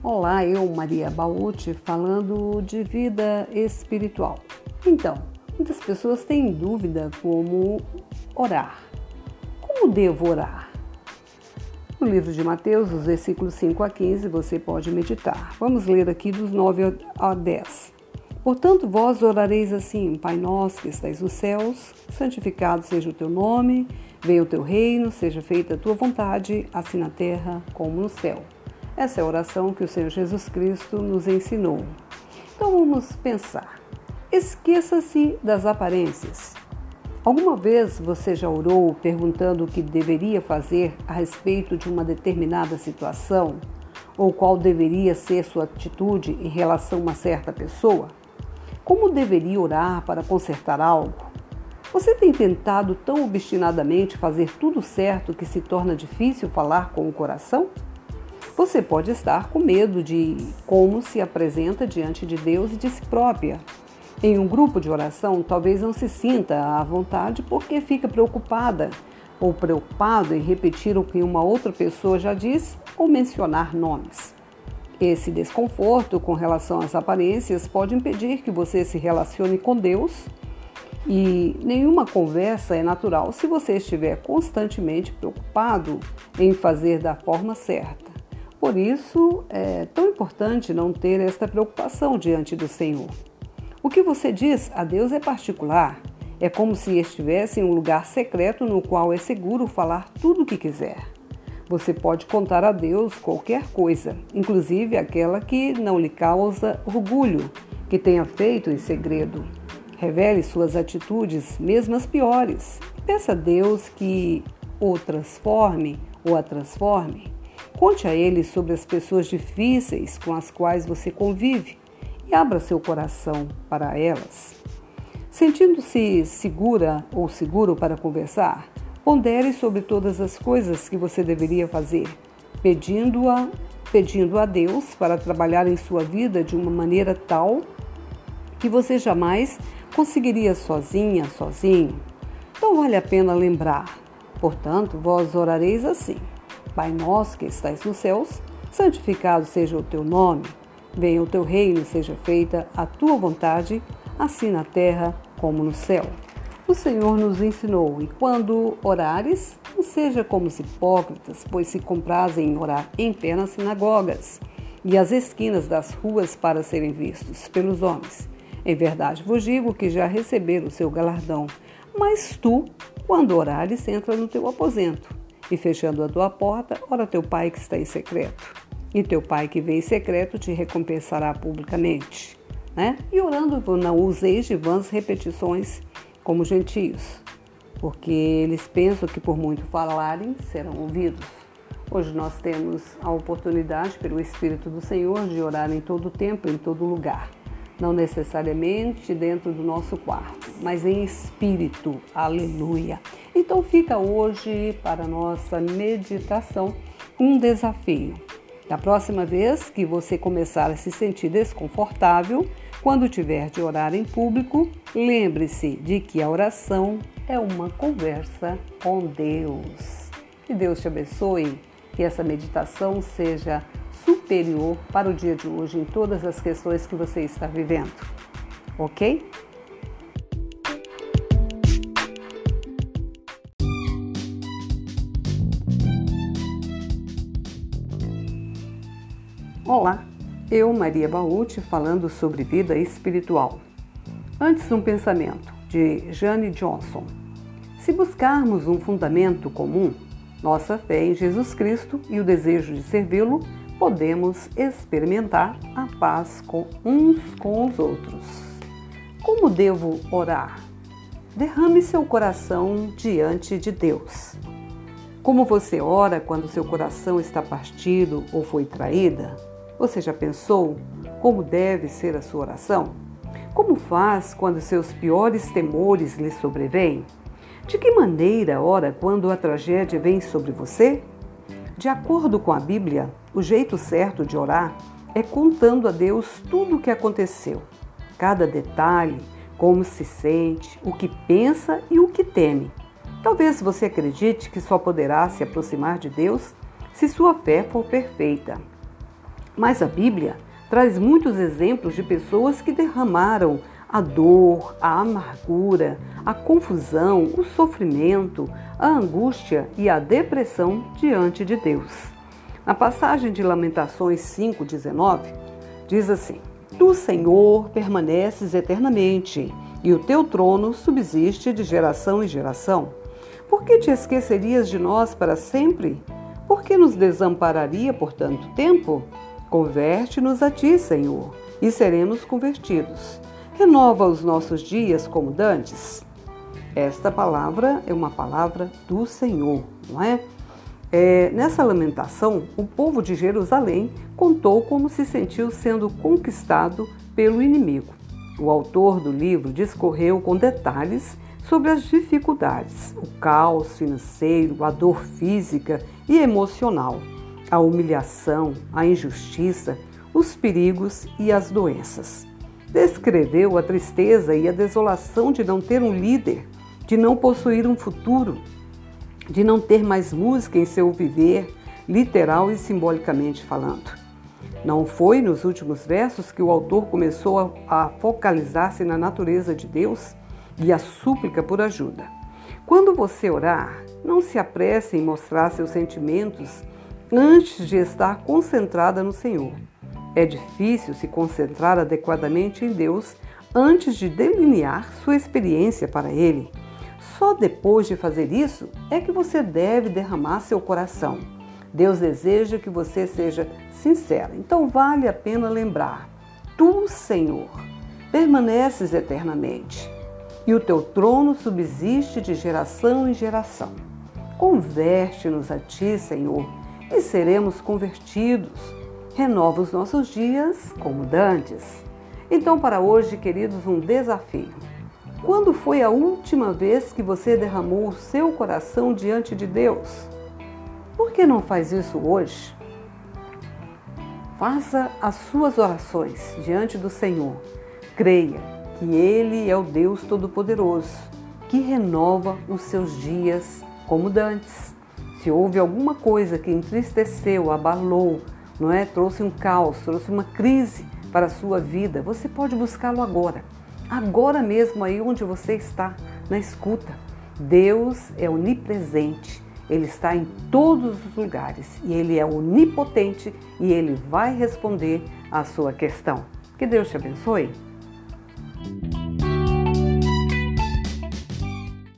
Olá, eu, Maria Baúti, falando de vida espiritual. Então, muitas pessoas têm dúvida como orar. Como devo orar? No livro de Mateus, os versículos 5 a 15, você pode meditar. Vamos ler aqui dos 9 a 10. Portanto, vós orareis assim: Pai nosso que estais nos céus, santificado seja o teu nome, venha o teu reino, seja feita a tua vontade, assim na terra como no céu. Essa é a oração que o Senhor Jesus Cristo nos ensinou. Então vamos pensar. Esqueça-se das aparências. Alguma vez você já orou perguntando o que deveria fazer a respeito de uma determinada situação? Ou qual deveria ser sua atitude em relação a uma certa pessoa? Como deveria orar para consertar algo? Você tem tentado tão obstinadamente fazer tudo certo que se torna difícil falar com o coração? Você pode estar com medo de como se apresenta diante de Deus e de si própria. Em um grupo de oração, talvez não se sinta à vontade porque fica preocupada ou preocupado em repetir o que uma outra pessoa já disse ou mencionar nomes. Esse desconforto com relação às aparências pode impedir que você se relacione com Deus e nenhuma conversa é natural se você estiver constantemente preocupado em fazer da forma certa. Por isso, é tão importante não ter esta preocupação diante do Senhor. O que você diz a Deus é particular. É como se estivesse em um lugar secreto no qual é seguro falar tudo o que quiser. Você pode contar a Deus qualquer coisa, inclusive aquela que não lhe causa orgulho, que tenha feito em segredo. Revele suas atitudes, mesmo as piores. Peça a Deus que o transforme ou a transforme. Conte a Ele sobre as pessoas difíceis com as quais você convive e abra seu coração para elas. Sentindo-se segura ou seguro para conversar, Pondere sobre todas as coisas que você deveria fazer, pedindo-a, pedindo a Deus para trabalhar em sua vida de uma maneira tal que você jamais conseguiria sozinha, sozinho. Então vale a pena lembrar. Portanto, vós orareis assim: Pai nosso que estais nos céus, santificado seja o teu nome, venha o teu reino, seja feita a tua vontade, assim na terra como no céu. O Senhor nos ensinou, e quando orares, não seja como os hipócritas, pois se comprazem em orar em pé nas sinagogas e às esquinas das ruas para serem vistos pelos homens. Em verdade vos digo que já receberam o seu galardão. Mas tu, quando orares, entra no teu aposento, e fechando a tua porta, ora teu pai que está em secreto. E teu pai que vem em secreto te recompensará publicamente. Né? E orando, não useis de vãs repetições como gentios, porque eles pensam que por muito falarem serão ouvidos. Hoje nós temos a oportunidade, pelo Espírito do Senhor, de orar em todo tempo, em todo lugar. Não necessariamente dentro do nosso quarto, mas em espírito. Aleluia. Então fica hoje para nossa meditação um desafio. Da próxima vez que você começar a se sentir desconfortável, quando tiver de orar em público, lembre-se de que a oração é uma conversa com Deus. Que Deus te abençoe, que essa meditação seja para o dia de hoje em todas as questões que você está vivendo. Ok? Olá! Eu, Maria Baúti, falando sobre vida espiritual. Antes, um pensamento, de Jane Johnson. Se buscarmos um fundamento comum, nossa fé em Jesus Cristo e o desejo de servi-lo, podemos experimentar a paz com uns com os outros. Como devo orar? Derrame seu coração diante de Deus. Como você ora quando seu coração está partido ou foi traída? Você já pensou como deve ser a sua oração? Como faz quando seus piores temores lhe sobrevêm? De que maneira ora quando a tragédia vem sobre você? De acordo com a Bíblia, o jeito certo de orar é contando a Deus tudo o que aconteceu, cada detalhe, como se sente, o que pensa e o que teme. Talvez você acredite que só poderá se aproximar de Deus se sua fé for perfeita. Mas a Bíblia traz muitos exemplos de pessoas que derramaram a dor, a amargura, a confusão, o sofrimento, a angústia e a depressão diante de Deus. Na passagem de Lamentações 5,19, diz assim: Tu, Senhor, permaneces eternamente, e o teu trono subsiste de geração em geração. Por que te esquecerias de nós para sempre? Por que nos desampararia por tanto tempo? Converte-nos a ti, Senhor, e seremos convertidos. Renova os nossos dias como dantes. Esta palavra é uma palavra do Senhor, não é? é? Nessa lamentação, o povo de Jerusalém contou como se sentiu sendo conquistado pelo inimigo. O autor do livro discorreu com detalhes sobre as dificuldades, o caos financeiro, a dor física e emocional a humilhação, a injustiça, os perigos e as doenças. Descreveu a tristeza e a desolação de não ter um líder, de não possuir um futuro, de não ter mais música em seu viver, literal e simbolicamente falando. Não foi nos últimos versos que o autor começou a, focalizar-se na natureza de Deus e a súplica por ajuda. Quando você orar, não se apresse em mostrar seus sentimentos antes de estar concentrada no Senhor. É difícil se concentrar adequadamente em Deus antes de delinear sua experiência para Ele. Só depois de fazer isso é que você deve derramar seu coração. Deus deseja que você seja sincera, então vale a pena lembrar: Tu, Senhor, permaneces eternamente e o teu trono subsiste de geração em geração. Converte-nos a ti, Senhor e seremos convertidos. Renova os nossos dias como dantes. Então, para hoje, queridos, um desafio. Quando foi a última vez que você derramou o seu coração diante de Deus? Por que não faz isso hoje? Faça as suas orações diante do Senhor. Creia que Ele é o Deus Todo-Poderoso, que renova os seus dias como dantes. Se houve alguma coisa que entristeceu, abalou, não é? Trouxe um caos, trouxe uma crise para a sua vida, você pode buscá-lo agora. Agora mesmo aí onde você está, na escuta. Deus é onipresente. Ele está em todos os lugares e ele é onipotente e ele vai responder à sua questão. Que Deus te abençoe.